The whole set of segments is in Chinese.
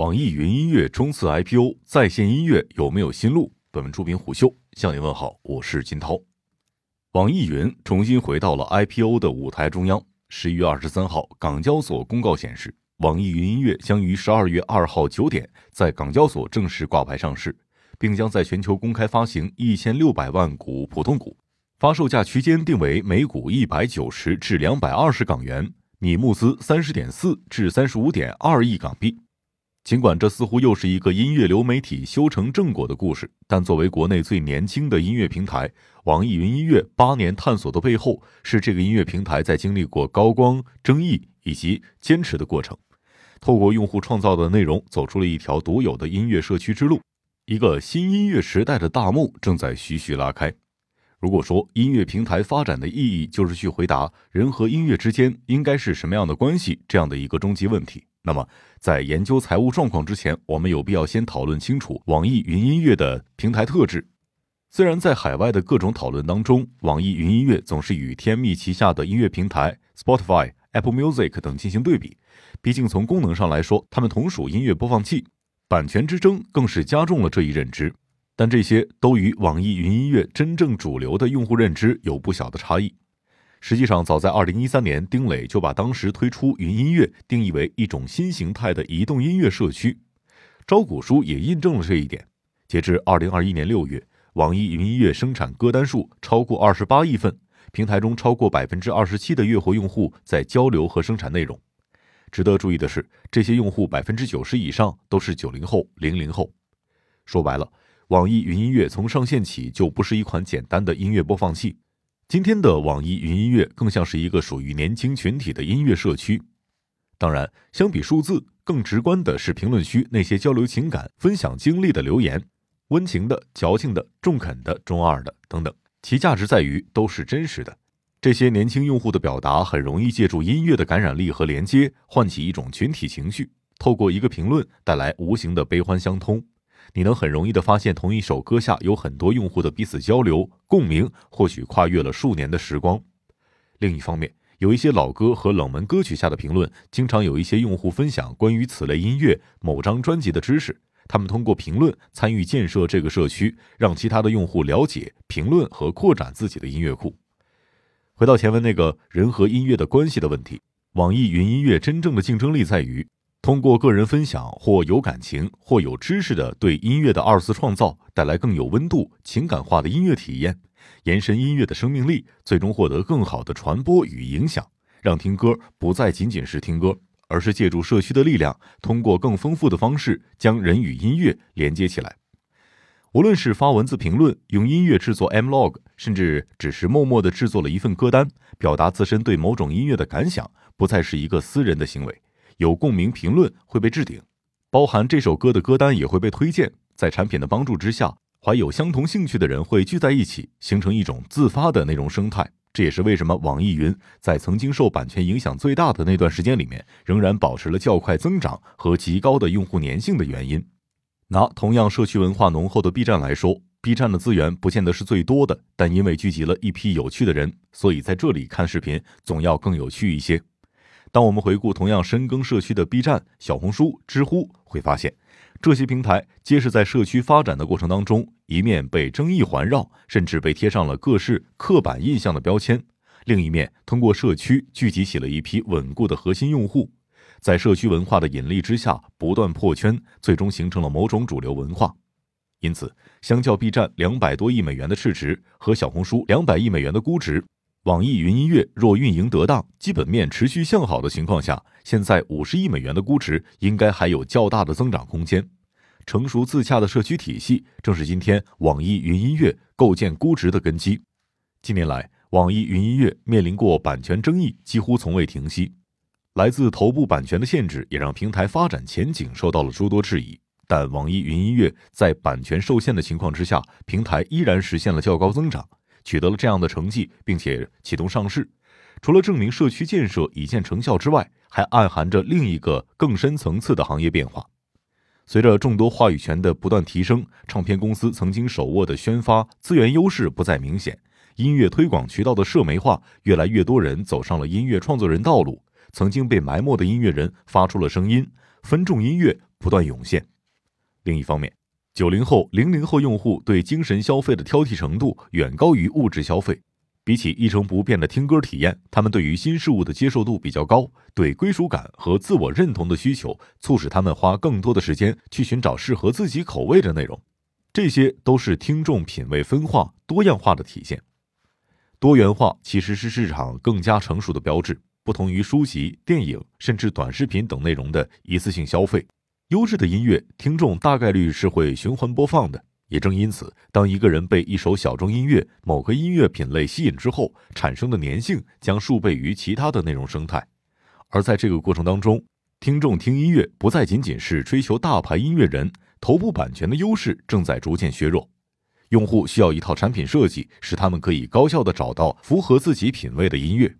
网易云音乐冲刺 IPO，在线音乐有没有新路？本文出品虎嗅，向您问好，我是金涛。网易云重新回到了 IPO 的舞台中央。十一月二十三号，港交所公告显示，网易云音乐将于十二月二号九点在港交所正式挂牌上市，并将在全球公开发行一千六百万股普通股，发售价区间定为每股一百九十至两百二十港元，拟募资三十点四至三十五点二亿港币。尽管这似乎又是一个音乐流媒体修成正果的故事，但作为国内最年轻的音乐平台，网易云音乐八年探索的背后，是这个音乐平台在经历过高光、争议以及坚持的过程，透过用户创造的内容，走出了一条独有的音乐社区之路。一个新音乐时代的大幕正在徐徐拉开。如果说音乐平台发展的意义就是去回答人和音乐之间应该是什么样的关系这样的一个终极问题。那么，在研究财务状况之前，我们有必要先讨论清楚网易云音乐的平台特质。虽然在海外的各种讨论当中，网易云音乐总是与天蜜旗下的音乐平台 Spotify、Apple Music 等进行对比，毕竟从功能上来说，它们同属音乐播放器，版权之争更是加重了这一认知。但这些都与网易云音乐真正主流的用户认知有不小的差异。实际上，早在二零一三年，丁磊就把当时推出云音乐定义为一种新形态的移动音乐社区。招股书也印证了这一点。截至二零二一年六月，网易云音乐生产歌单数超过二十八亿份，平台中超过百分之二十七的月活用户在交流和生产内容。值得注意的是，这些用户百分之九十以上都是九零后、零零后。说白了，网易云音乐从上线起就不是一款简单的音乐播放器。今天的网易云音乐更像是一个属于年轻群体的音乐社区。当然，相比数字，更直观的是评论区那些交流情感、分享经历的留言，温情的、矫情的、中肯的、中二的等等，其价值在于都是真实的。这些年轻用户的表达很容易借助音乐的感染力和连接，唤起一种群体情绪，透过一个评论带来无形的悲欢相通。你能很容易的发现，同一首歌下有很多用户的彼此交流共鸣，或许跨越了数年的时光。另一方面，有一些老歌和冷门歌曲下的评论，经常有一些用户分享关于此类音乐某张专辑的知识，他们通过评论参与建设这个社区，让其他的用户了解、评论和扩展自己的音乐库。回到前文那个人和音乐的关系的问题，网易云音乐真正的竞争力在于。通过个人分享或有感情或有知识的对音乐的二次创造，带来更有温度、情感化的音乐体验，延伸音乐的生命力，最终获得更好的传播与影响，让听歌不再仅仅是听歌，而是借助社区的力量，通过更丰富的方式将人与音乐连接起来。无论是发文字评论、用音乐制作 M Log，甚至只是默默的制作了一份歌单，表达自身对某种音乐的感想，不再是一个私人的行为。有共鸣评论会被置顶，包含这首歌的歌单也会被推荐。在产品的帮助之下，怀有相同兴趣的人会聚在一起，形成一种自发的内容生态。这也是为什么网易云在曾经受版权影响最大的那段时间里面，仍然保持了较快增长和极高的用户粘性的原因。拿同样社区文化浓厚的 B 站来说，B 站的资源不见得是最多的，但因为聚集了一批有趣的人，所以在这里看视频总要更有趣一些。当我们回顾同样深耕社区的 B 站、小红书、知乎，会发现，这些平台皆是在社区发展的过程当中，一面被争议环绕，甚至被贴上了各式刻板印象的标签；另一面，通过社区聚集起了一批稳固的核心用户，在社区文化的引力之下，不断破圈，最终形成了某种主流文化。因此，相较 B 站两百多亿美元的市值和小红书两百亿美元的估值。网易云音乐若运营得当，基本面持续向好的情况下，现在五十亿美元的估值应该还有较大的增长空间。成熟自洽的社区体系，正是今天网易云音乐构建估值的根基。近年来，网易云音乐面临过版权争议，几乎从未停息。来自头部版权的限制，也让平台发展前景受到了诸多质疑。但网易云音乐在版权受限的情况之下，平台依然实现了较高增长。取得了这样的成绩，并且启动上市，除了证明社区建设已见成效之外，还暗含着另一个更深层次的行业变化。随着众多话语权的不断提升，唱片公司曾经手握的宣发资源优势不再明显，音乐推广渠道的社媒化，越来越多人走上了音乐创作人道路。曾经被埋没的音乐人发出了声音，分众音乐不断涌现。另一方面，九零后、零零后用户对精神消费的挑剔程度远高于物质消费。比起一成不变的听歌体验，他们对于新事物的接受度比较高，对归属感和自我认同的需求促使他们花更多的时间去寻找适合自己口味的内容。这些都是听众品味分化、多样化的体现。多元化其实是市场更加成熟的标志，不同于书籍、电影甚至短视频等内容的一次性消费。优质的音乐，听众大概率是会循环播放的。也正因此，当一个人被一首小众音乐、某个音乐品类吸引之后，产生的粘性将数倍于其他的内容生态。而在这个过程当中，听众听音乐不再仅仅是追求大牌音乐人，头部版权的优势正在逐渐削弱。用户需要一套产品设计，使他们可以高效的找到符合自己品味的音乐。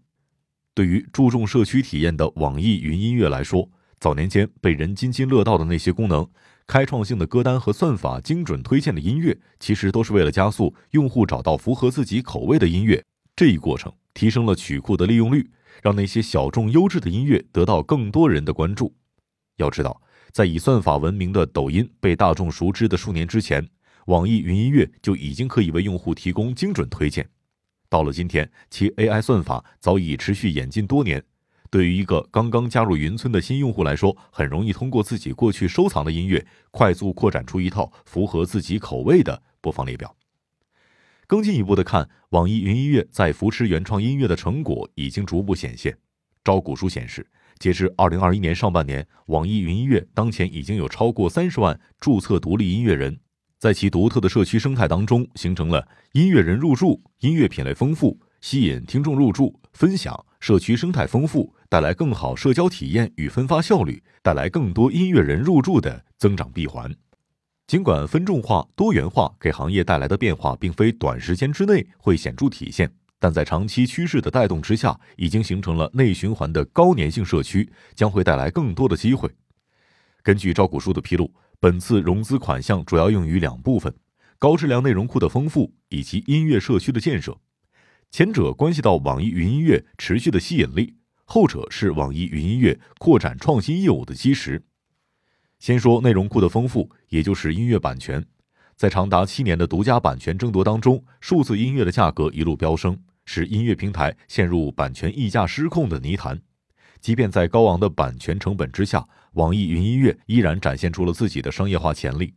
对于注重社区体验的网易云音乐来说，早年间被人津津乐道的那些功能。开创性的歌单和算法精准推荐的音乐，其实都是为了加速用户找到符合自己口味的音乐。这一过程提升了曲库的利用率，让那些小众优质的音乐得到更多人的关注。要知道，在以算法闻名的抖音被大众熟知的数年之前，网易云音乐就已经可以为用户提供精准推荐。到了今天，其 AI 算法早已持续演进多年。对于一个刚刚加入云村的新用户来说，很容易通过自己过去收藏的音乐，快速扩展出一套符合自己口味的播放列表。更进一步的看，网易云音乐在扶持原创音乐的成果已经逐步显现。招股书显示，截至二零二一年上半年，网易云音乐当前已经有超过三十万注册独立音乐人，在其独特的社区生态当中，形成了音乐人入驻、音乐品类丰富、吸引听众入驻、分享。社区生态丰富，带来更好社交体验与分发效率，带来更多音乐人入驻的增长闭环。尽管分众化、多元化给行业带来的变化并非短时间之内会显著体现，但在长期趋势的带动之下，已经形成了内循环的高粘性社区，将会带来更多的机会。根据招股书的披露，本次融资款项主要用于两部分：高质量内容库的丰富以及音乐社区的建设。前者关系到网易云音乐持续的吸引力，后者是网易云音乐扩展创新业务的基石。先说内容库的丰富，也就是音乐版权，在长达七年的独家版权争夺当中，数字音乐的价格一路飙升，使音乐平台陷入版权溢价失控的泥潭。即便在高昂的版权成本之下，网易云音乐依然展现出了自己的商业化潜力。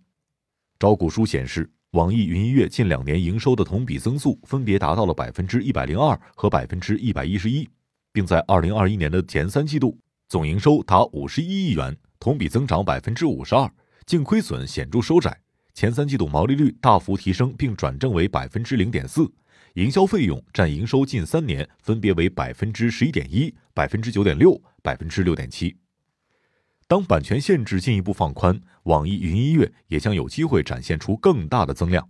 招股书显示。网易云音乐近两年营收的同比增速分别达到了百分之一百零二和百分之一百一十一，并在二零二一年的前三季度总营收达五十一亿元，同比增长百分之五十二，净亏损显著收窄，前三季度毛利率大幅提升并转正为百分之零点四，营销费用占营收近三年分别为百分之十一点一、百分之九点六、百分之六点七。当版权限制进一步放宽，网易云音乐也将有机会展现出更大的增量。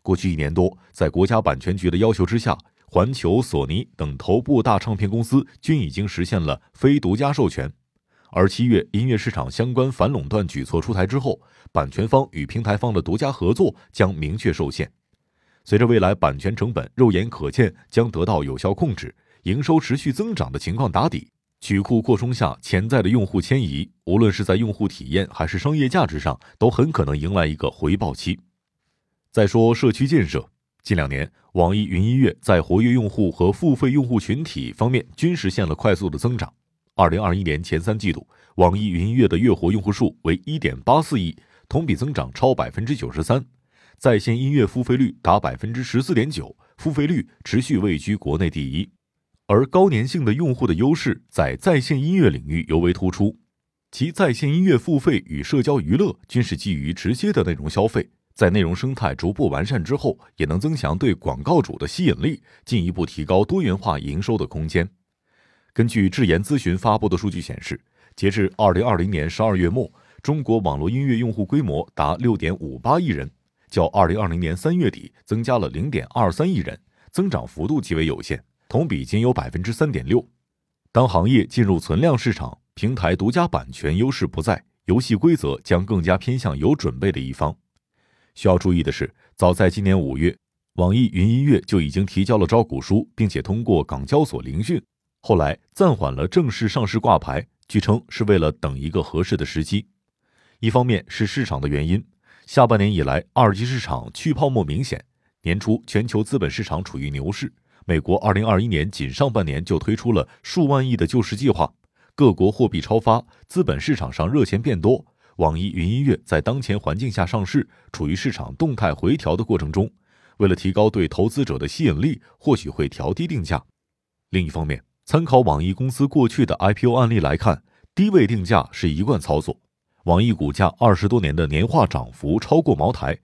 过去一年多，在国家版权局的要求之下，环球、索尼等头部大唱片公司均已经实现了非独家授权。而七月音乐市场相关反垄断举措出台之后，版权方与平台方的独家合作将明确受限。随着未来版权成本肉眼可见将得到有效控制，营收持续增长的情况打底。曲库扩充下潜在的用户迁移，无论是在用户体验还是商业价值上，都很可能迎来一个回报期。再说社区建设，近两年，网易云音乐在活跃用户和付费用户群体方面均实现了快速的增长。二零二一年前三季度，网易云音乐的月活用户数为一点八四亿，同比增长超百分之九十三，在线音乐付费率达百分之十四点九，付费率持续位居国内第一。而高粘性的用户的优势在在线音乐领域尤为突出，其在线音乐付费与社交娱乐均是基于直接的内容消费，在内容生态逐步完善之后，也能增强对广告主的吸引力，进一步提高多元化营收的空间。根据智研咨询发布的数据显示，截至二零二零年十二月末，中国网络音乐用户规模达六点五八亿人，较二零二零年三月底增加了零点二三亿人，增长幅度极为有限。同比仅有百分之三点六。当行业进入存量市场，平台独家版权优势不在，游戏规则将更加偏向有准备的一方。需要注意的是，早在今年五月，网易云音乐就已经提交了招股书，并且通过港交所聆讯，后来暂缓了正式上市挂牌，据称是为了等一个合适的时机。一方面是市场的原因，下半年以来二级市场去泡沫明显，年初全球资本市场处于牛市，美国二零二一年仅上半年就推出了数万亿的救市计划，各国货币超发，资本市场上热钱变多。网易云音乐在当前环境下上市，处于市场动态回调的过程中。为了提高对投资者的吸引力，或许会调低定价。另一方面，参考网易公司过去的 IPO 案例来看，低位定价是一贯操作。网易股价二十多年的年化涨幅超过茅台。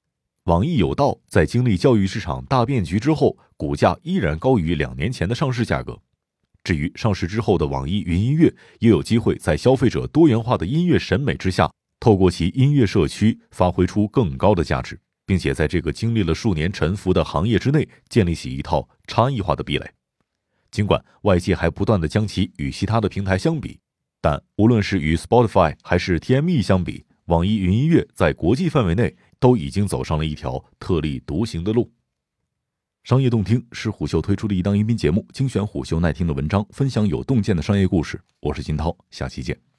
网易有道在经历教育市场大变局之后，股价依然高于两年前的上市价格。至于上市之后的网易云音乐，也有机会在消费者多元化的音乐审美之下。透过其音乐社区发挥出更高的价值，并且在这个经历了数年沉浮的行业之内建立起一套差异化的壁垒。尽管外界还不断的将其与其他的平台相比，但无论是与 Spotify 还是 TME 相比，网易云音乐在国际范围内都已经走上了一条特立独行的路。商业洞听是虎嗅推出的一档音频节目，精选虎嗅耐听的文章，分享有洞见的商业故事。我是金涛，下期见。